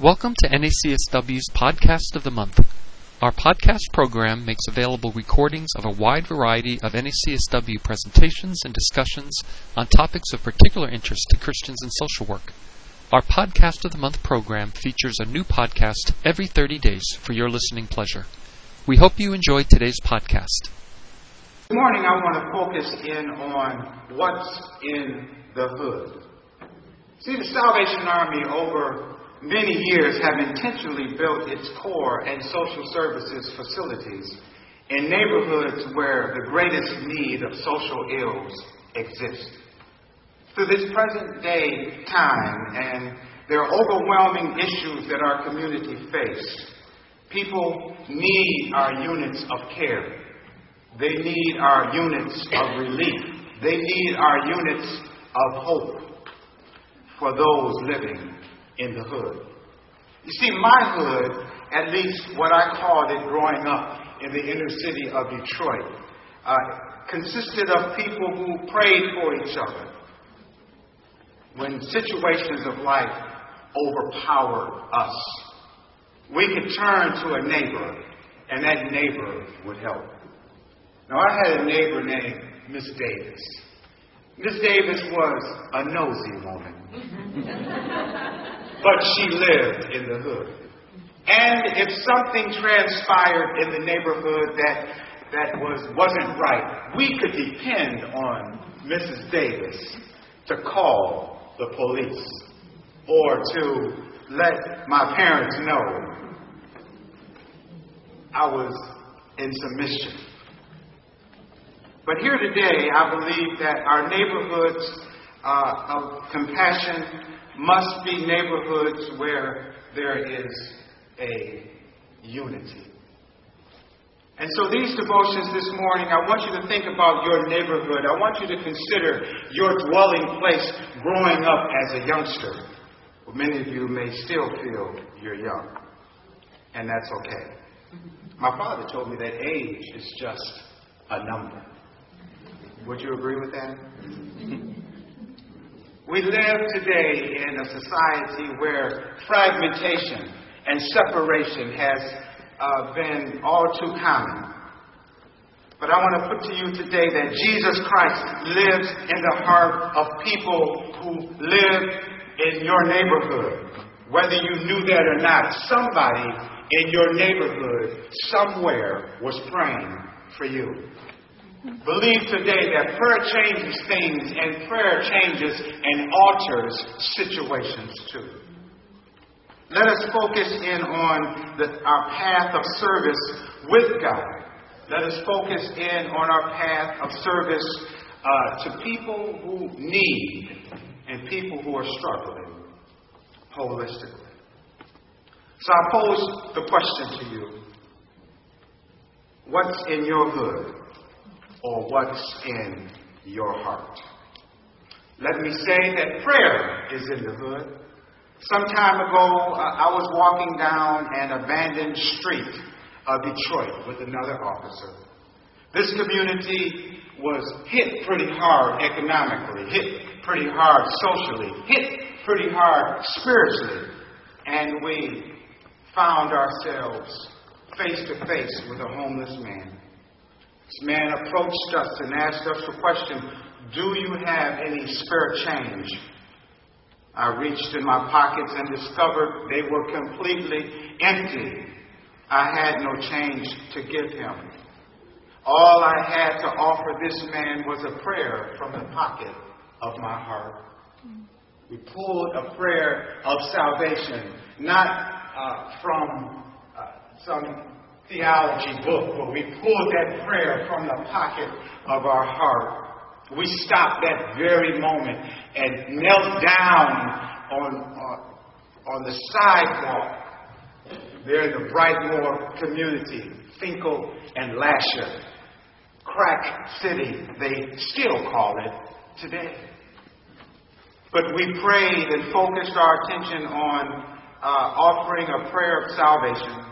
Welcome to NACSW's Podcast of the Month. Our podcast program makes available recordings of a wide variety of NACSW presentations and discussions on topics of particular interest to Christians in social work. Our Podcast of the Month program features a new podcast every 30 days for your listening pleasure. We hope you enjoyed today's podcast. This morning I want to focus in on what's in the hood. See, the Salvation Army over many years have intentionally built its core and social services facilities in neighborhoods where the greatest need of social ills exist. To this present day time and there are overwhelming issues that our community face, people need our units of care. They need our units of relief. They need our units of hope for those living in the hood. You see, my hood, at least what I called it growing up in the inner city of Detroit, uh, consisted of people who prayed for each other. When situations of life overpowered us, we could turn to a neighbor, and that neighbor would help. Now, I had a neighbor named Miss Davis. Miss Davis was a nosy woman. but she lived in the hood. And if something transpired in the neighborhood that, that was, wasn't right, we could depend on Mrs. Davis to call the police or to let my parents know I was in submission. But here today, I believe that our neighborhoods uh, of compassion must be neighborhoods where there is a unity. And so, these devotions this morning, I want you to think about your neighborhood. I want you to consider your dwelling place growing up as a youngster. Well, many of you may still feel you're young, and that's okay. My father told me that age is just a number. Would you agree with that? We live today in a society where fragmentation and separation has uh, been all too common. But I want to put to you today that Jesus Christ lives in the heart of people who live in your neighborhood. Whether you knew that or not, somebody in your neighborhood somewhere was praying for you. Believe today that prayer changes things and prayer changes and alters situations too. Let us focus in on the, our path of service with God. Let us focus in on our path of service uh, to people who need and people who are struggling holistically. So I pose the question to you What's in your hood? Or what's in your heart. Let me say that prayer is in the hood. Some time ago, I was walking down an abandoned street of Detroit with another officer. This community was hit pretty hard economically, hit pretty hard socially, hit pretty hard spiritually, and we found ourselves face to face with a homeless man. This man approached us and asked us a question Do you have any spare change? I reached in my pockets and discovered they were completely empty. I had no change to give him. All I had to offer this man was a prayer from the pocket of my heart. We pulled a prayer of salvation, not uh, from uh, some theology book, but we pulled that prayer from the pocket of our heart. We stopped that very moment and knelt down on, uh, on the sidewalk there in the Brightmoor community, Fenkell and Lahser. Crack City, they still call it today. But we prayed and focused our attention on uh, offering a prayer of salvation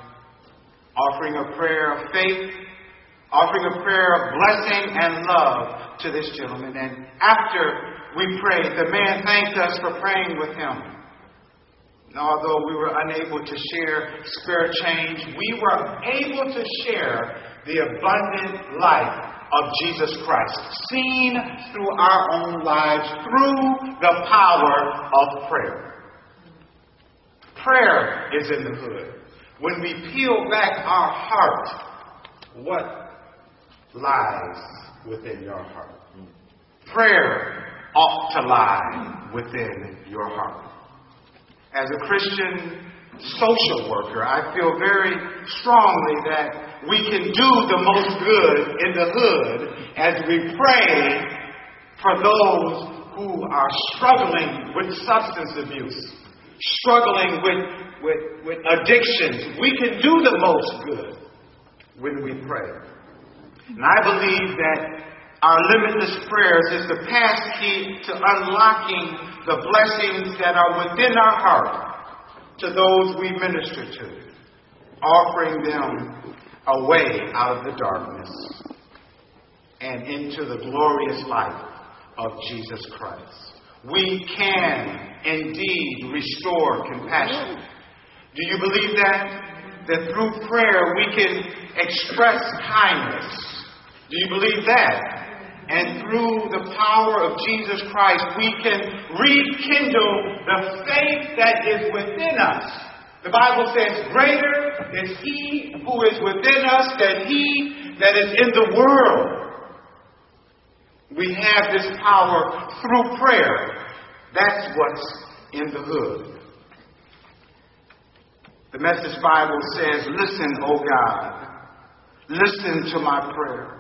offering a prayer of faith, offering a prayer of blessing and love to this gentleman. And after we prayed, the man thanked us for praying with him. although we were unable to share spare change, we were able to share the abundant life of Jesus Christ, seen through our own lives through the power of prayer. Prayer is in the hood. When we peel back our heart, what lies within your heart? Prayer ought to lie within your heart. As a Christian social worker, I feel very strongly that we can do the most good in the hood as we pray for those who are struggling with substance abuse, struggling with, with, with addictions. We can do the most good when we pray. And I believe that our limitless prayers is the pass key to unlocking the blessings that are within our heart to those we minister to, offering them a way out of the darkness and into the glorious light of Jesus Christ. We can indeed restore compassion. Do you believe that? That through prayer we can express kindness. Do you believe that? And through the power of Jesus Christ, we can rekindle the faith that is within us. The Bible says, Greater is He who is within us than He that is in the world. We have this power through prayer. That's what's in the hood. The Message Bible says, Listen, O God. Listen to my prayer.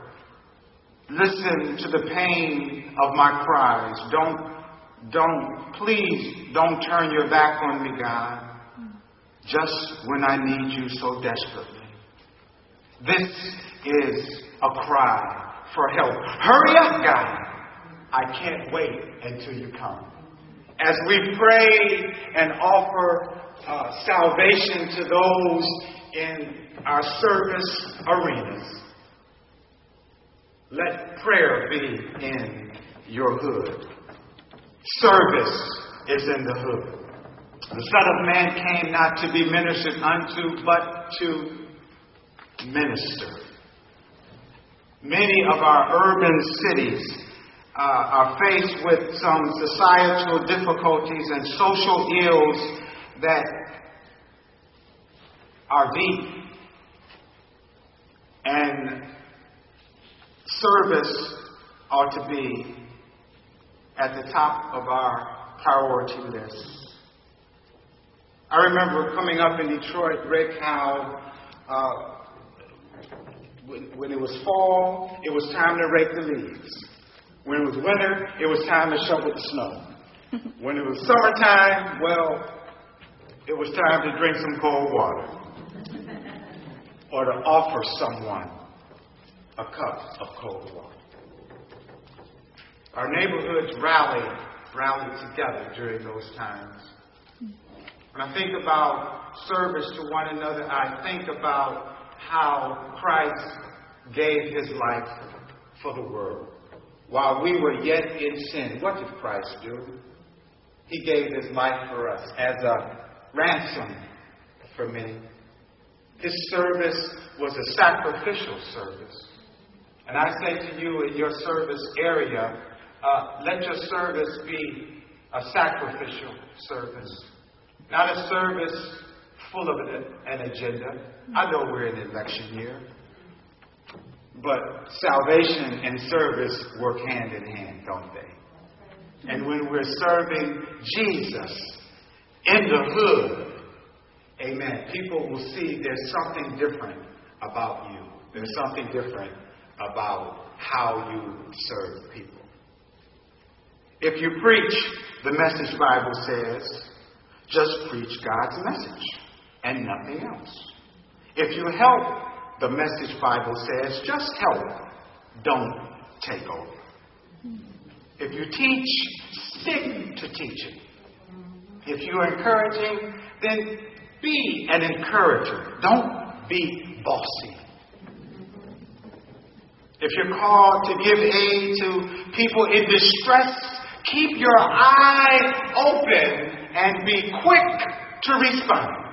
Listen to the pain of my cries. Don't, don't, please don't turn your back on me, God, just when I need you so desperately. This is a cry for help. Hurry up, God. I can't wait until you come. As we pray and offer uh, salvation to those in our service arenas, let prayer be in your hood. Service is in the hood. The Son of Man came not to be ministered unto, but to minister. Many of our urban cities uh, are faced with some societal difficulties and social ills that are deep. And service ought to be at the top of our priority list. I remember coming up in Detroit, Rick, how uh, when, when it was fall, it was time to rake the leaves. When it was winter, it was time to shovel the snow. when it was summertime, well, it was time to drink some cold water or to offer someone a cup of cold water. Our neighborhoods rallied, rallied together during those times. When I think about service to one another, I think about how Christ gave his life for the world. While we were yet in sin, what did Christ do? He gave his life for us as a ransom for many. His service was a sacrificial service. And I say to you in your service area, uh, let your service be a sacrificial service, not a service full of an, an agenda. I know we're in election year, but salvation and service work hand in hand, don't they? And when we're serving Jesus in the hood, amen, people will see there's something different about you. There's something different about how you serve people. If you preach, the message Bible says, just preach God's message and nothing else. If you help, the message Bible says, just help, don't take over. If you teach, stick to teaching. If you're encouraging, then be an encourager. Don't be bossy. If you're called to give aid to people in distress, keep your eye open and be quick to respond.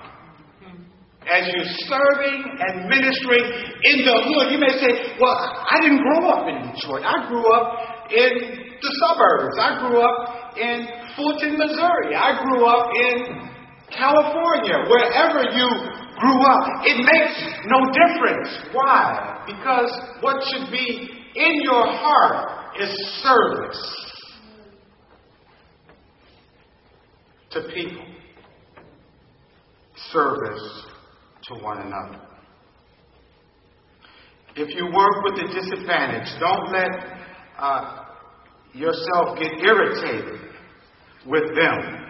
As you're serving and ministering in the hood, you may say, Well, I didn't grow up in Detroit. I grew up in the suburbs. I grew up in Fulton, Missouri. I grew up in California. Wherever you grew up, it makes no difference. Why? Because what should be in your heart is service to people, service to one another. If you work with the disadvantaged, don't let uh, yourself get irritated with them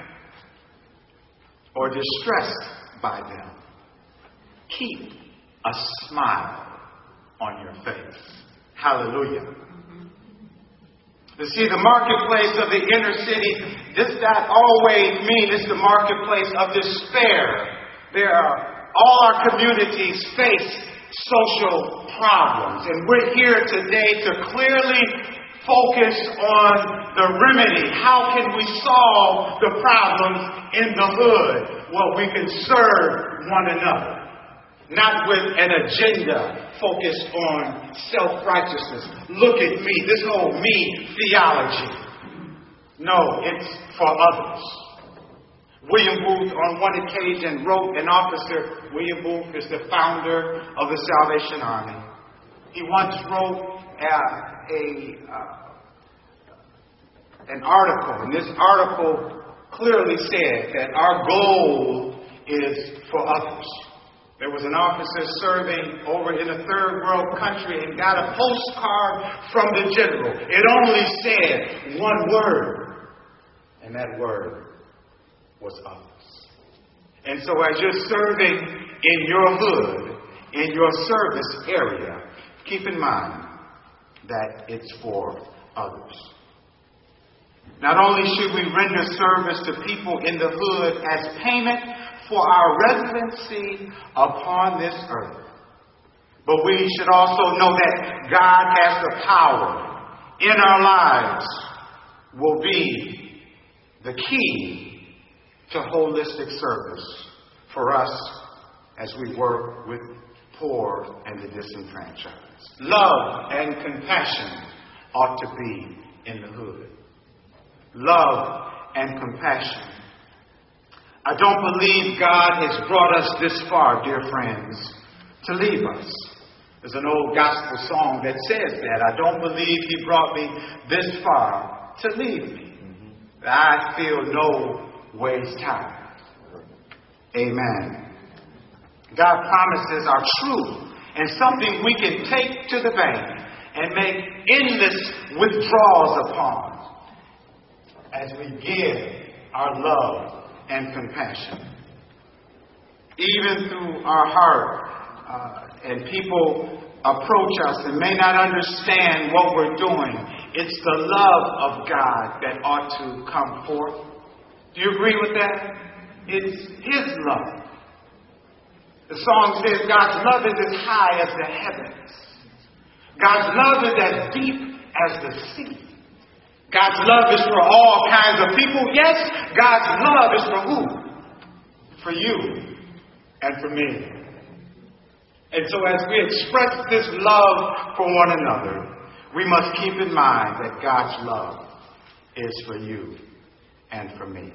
or distressed by them. Keep a smile on your face. Hallelujah. You see, the marketplace of the inner city does not always mean it's the marketplace of despair. There are, all our communities face social problems, and we're here today to clearly focus on the remedy. How can we solve the problems in the hood? Well, we can serve one another. Not with an agenda focused on self righteousness. Look at me, this whole me theology. No, it's for others. William Booth, on one occasion, wrote an officer. William Booth is the founder of the Salvation Army. He once wrote a, a uh, an article, and this article clearly said that our goal is for others. There was an officer serving over in a third world country and got a postcard from the general. It only said one word, and that word was others. And so, as you're serving in your hood, in your service area, keep in mind that it's for others. Not only should we render service to people in the hood as payment for our residency upon this earth. But we should also know that God has the power in our lives will be the key to holistic service for us as we work with poor and the disenfranchised. Love and compassion ought to be in the hood. Love and compassion I don't believe God has brought us this far, dear friends, to leave us. There's an old gospel song that says that. I don't believe He brought me this far to leave me. I feel no ways time. Amen. God promises are true and something we can take to the bank and make endless withdrawals upon as we give our love and compassion. Even through our heart, uh, and people approach us and may not understand what we're doing, it's the love of God that ought to come forth. Do you agree with that? It's His love. The song says God's love is as high as the heavens. God's love is as deep as the sea. God's love is for all kinds of people. Yes, God's love is for who? For you and for me. And so, as we express this love for one another, we must keep in mind that God's love is for you and for me.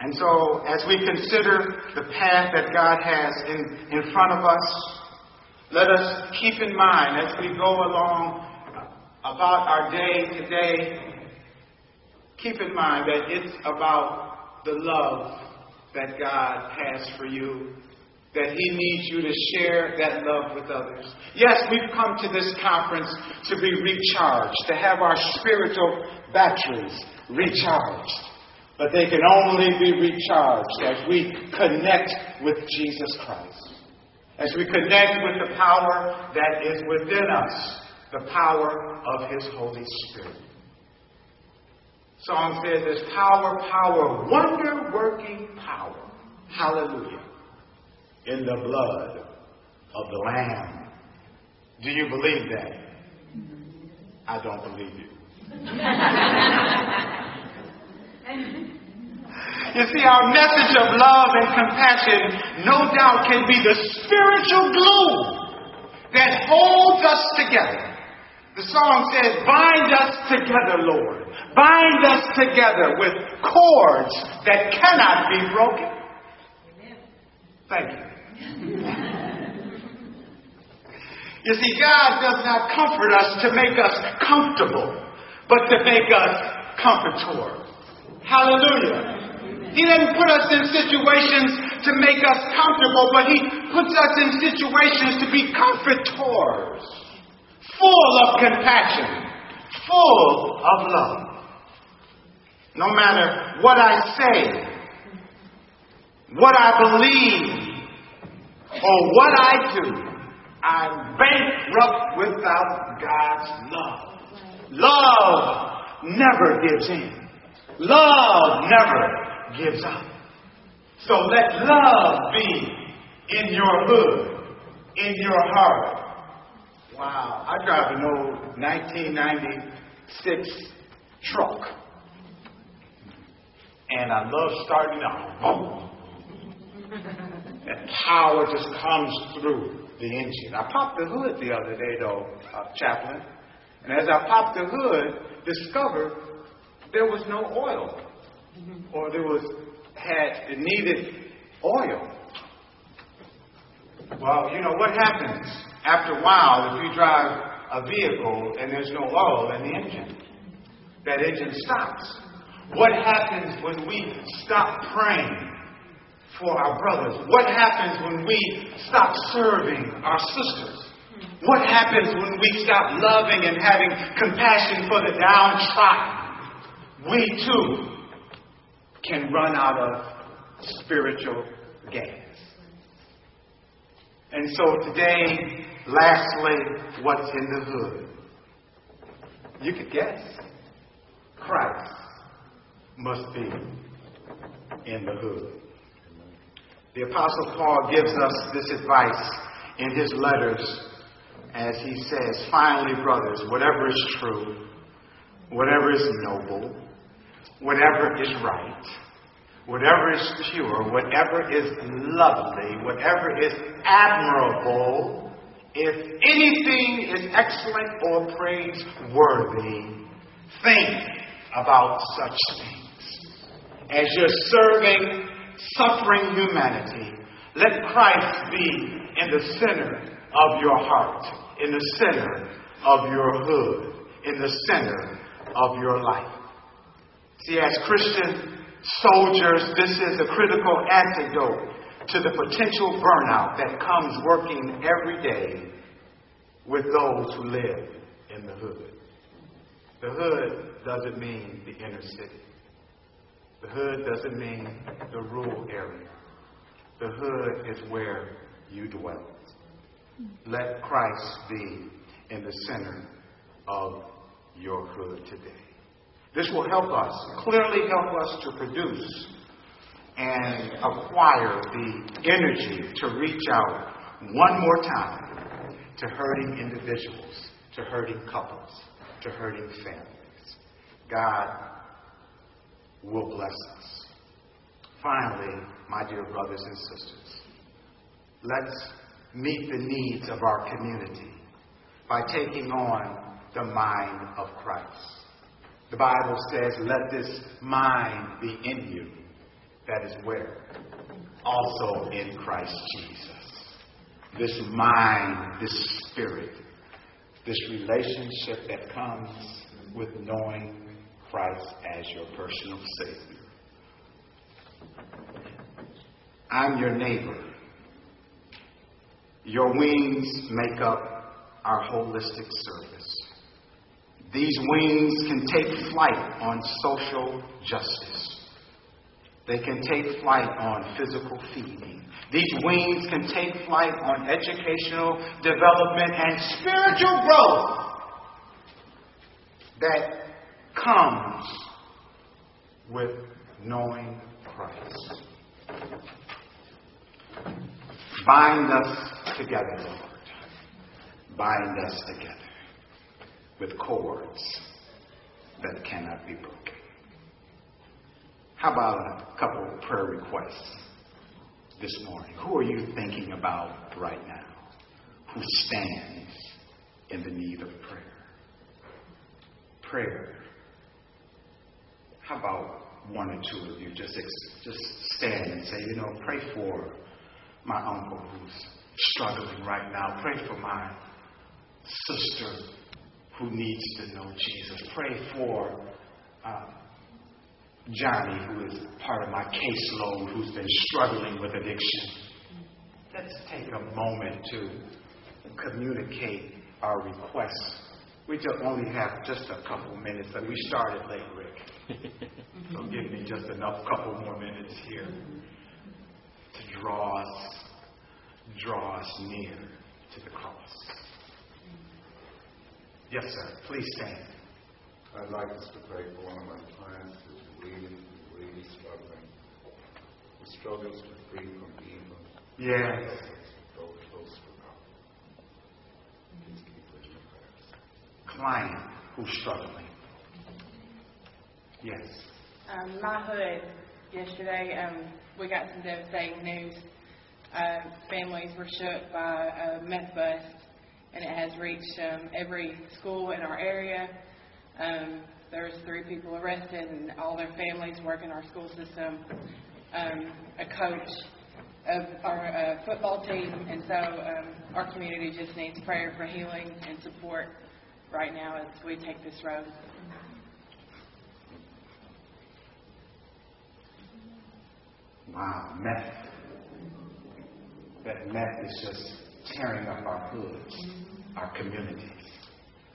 And so, as we consider the path that God has in, in front of us, let us keep in mind as we go along about our day today, keep in mind that it's about the love that God has for you, that He needs you to share that love with others. Yes, we've come to this conference to be recharged, to have our spiritual batteries recharged. But they can only be recharged as we connect with Jesus Christ. As we connect with the power that is within us the power of His Holy Spirit. Song says there's power, power, wonder working power. Hallelujah. In the blood of the Lamb. Do you believe that? I don't believe you. You see, our message of love and compassion no doubt can be the spiritual glue that holds us together. The song says, Bind us together, Lord. Bind us together with cords that cannot be broken. Thank you. you see, God does not comfort us to make us comfortable, but to make us comfortor. Hallelujah. He doesn't put us in situations to make us comfortable, but He puts us in situations to be comfortors, full of compassion, full of love. No matter what I say, what I believe, or what I do, I'm bankrupt without God's love. Love never gives in. Love never gives up. So let love be in your hood, in your heart. Wow, I drive an old 1996 truck. And I love starting off. Boom. That power just comes through the engine. I popped the hood the other day, though, uh, Chaplain. And as I popped the hood, discovered there was no oil mm-hmm. or there was had it needed oil. Well, you know what happens after a while if you drive a vehicle and there's no oil in the engine? That engine stops. What happens when we stop praying for our brothers? What happens when we stop serving our sisters? Mm-hmm. What happens when we stop loving and having compassion for the downtrodden? We too can run out of spiritual gas. And so today, lastly, what's in the hood? You could guess. Christ must be in the hood. The Apostle Paul gives us this advice in his letters as he says, Finally, brothers, whatever is true, whatever is noble, whatever is right, whatever is pure, whatever is lovely, whatever is admirable, if anything is excellent or praiseworthy, think about such things. As you're serving suffering humanity, let Christ be in the center of your heart, in the center of your hood, in the center of your life. See, as Christian soldiers, this is a critical antidote to the potential burnout that comes working every day with those who live in the hood. The hood doesn't mean the inner city. The hood doesn't mean the rural area. The hood is where you dwell. Let Christ be in the center of your hood today. This will help us, clearly help us to produce and acquire the energy to reach out one more time to hurting individuals, to hurting couples, to hurting families. God will bless us. Finally, my dear brothers and sisters, let's meet the needs of our community by taking on the mind of Christ. The Bible says, let this mind be in you that is where? Also in Christ Jesus. This mind, this spirit, this relationship that comes with knowing Christ as your personal Savior. I'm your neighbor. Your wings make up our holistic service. These wings can take flight on social justice. They can take flight on physical feeding. These wings can take flight on educational development and spiritual growth that comes with knowing Christ. Bind us together, Lord. Bind us together with cords that cannot be broken. How about a couple of prayer requests this morning? Who are you thinking about right now? Who stands in the need of prayer? Prayer. How about one or two of you just just stand and say, you know, pray for my uncle who's struggling right now. Pray for my sister who needs to know Jesus. Pray for uh, Johnny, who is part of my caseload, who's been struggling with addiction. Let's take a moment to communicate our requests. We just only have just a couple minutes, and we started late, Rick. so give me just enough couple more minutes here to draw us, draw us near to the cross. Yes, sir. Please stand. I'd like us to pray for one of my clients who's really, really struggling. Who struggles to free from evil. Yes. Go close to God. Please keep her your prayers. Client who's struggling. Yes. Um, my hood yesterday, um, we got some devastating news. Uh, families were shook by a meth bust, and it has reached um, every school in our area. Um, there's three people arrested, and all their families work in our school system. Um, a coach of our uh, football team, and so um, our community just needs prayer for healing and support right now as we take this road. Wow, meth. That meth is just tearing up our hoods, our communities,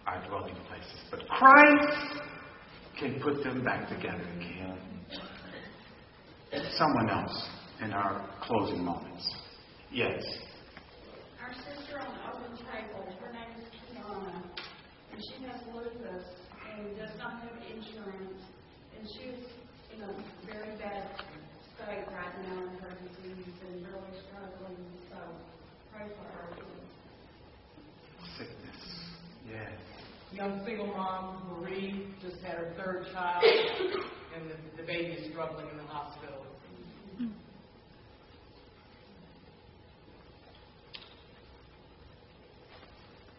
our dwelling places. But Christ can put them back together again. Someone else in our closing moments. Yes. Our sister on the open table, her name is Kiana, and she has lupus and does not have insurance, and she's in a very bad state right now in her disease and really struggling, so pray for her. Sickness. Yes. young single mom, Marie, just had her third child, and the, the baby is struggling in the hospital.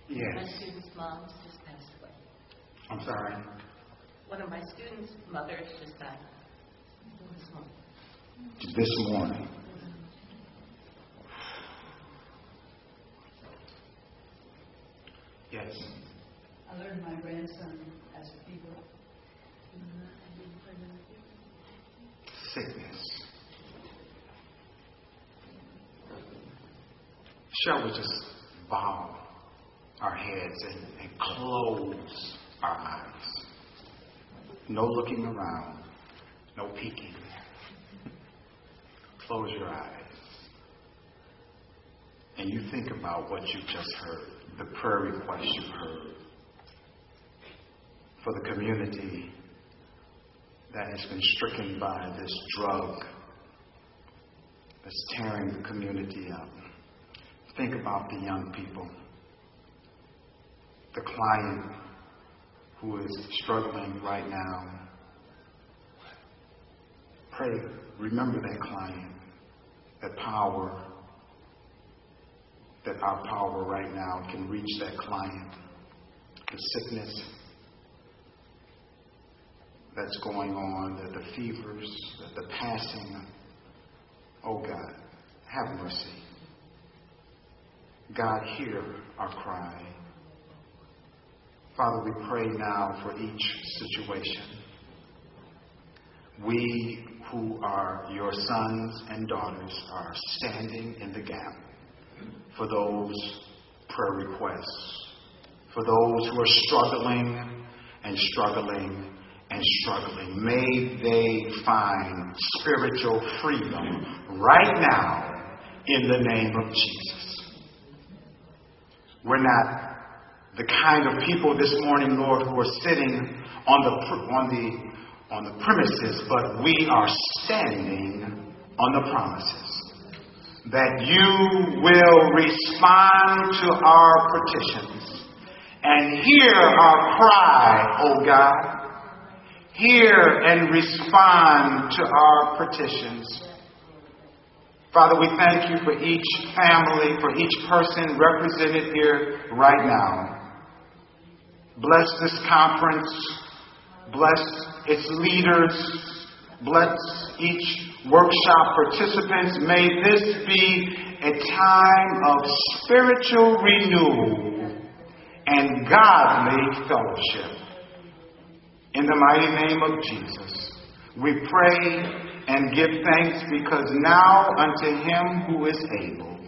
Yes. My student's mom just passed away. I'm sorry. One of my students' mothers just died this month. This morning. Yes. I learned my grandson as a fever. Sickness. Shall we just bow our heads and, and close our eyes? No looking around, no peeking. Close your eyes. And you think about what you just heard, the prayer request you heard for the community that has been stricken by this drug that's tearing the community up. Think about the young people, the client who is struggling right now. Pray, remember that client, that power, that our power right now can reach that client, the sickness that's going on, that the fevers, the passing. Oh God, have mercy. God, hear our cry. Father, we pray now for each situation. We who are your sons and daughters are standing in the gap for those prayer requests, for those who are struggling and struggling and struggling. May they find spiritual freedom right now in the name of Jesus. We're not the kind of people this morning, Lord, who are sitting on the on the on the premises, but we are standing on the promises that you will respond to our petitions and hear our cry, O God. hear and respond to our petitions. Father, we thank you for each family, for each person represented here right now. Bless this conference. Bless its leaders. Bless each workshop participants. May this be a time of spiritual renewal and godly fellowship. In the mighty name of Jesus, we pray and give thanks because now unto him who is able,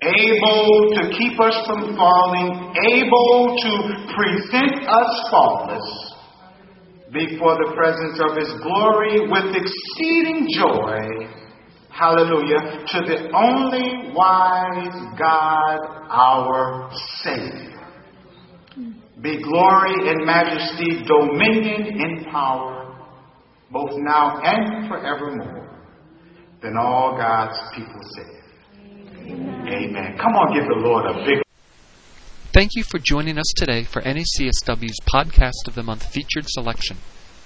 able to keep us from falling, able to present us faultless before the presence of his glory with exceeding joy. Hallelujah. To the only wise God, our Savior. Be glory and majesty, dominion and power, both now and forevermore. Then all God's people say, Amen. Amen. Come on, give the Lord a big. Thank you for joining us today for NACSW's Podcast of the Month featured selection.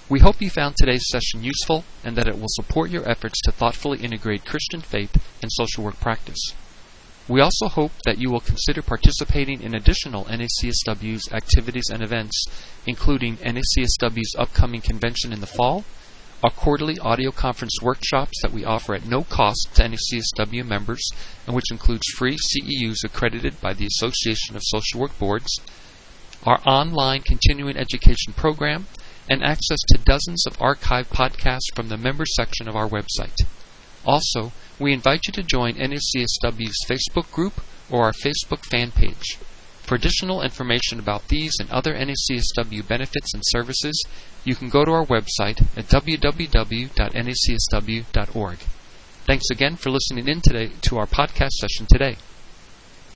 We hope you found today's session useful and that it will support your efforts to thoughtfully integrate Christian faith and social work practice. We also hope that you will consider participating in additional NACSW's activities and events, including NACSW's upcoming convention in the fall, our quarterly audio conference workshops that we offer at no cost to NACSW members, and which includes free CEUs accredited by the Association of Social Work Boards, our online continuing education program, and access to dozens of archived podcasts from the members section of our website. Also, we invite you to join NACSW's Facebook group or our Facebook fan page. For additional information about these and other NACSW benefits and services, you can go to our website at www.nacsw.org. Thanks again for listening in today to our podcast session today.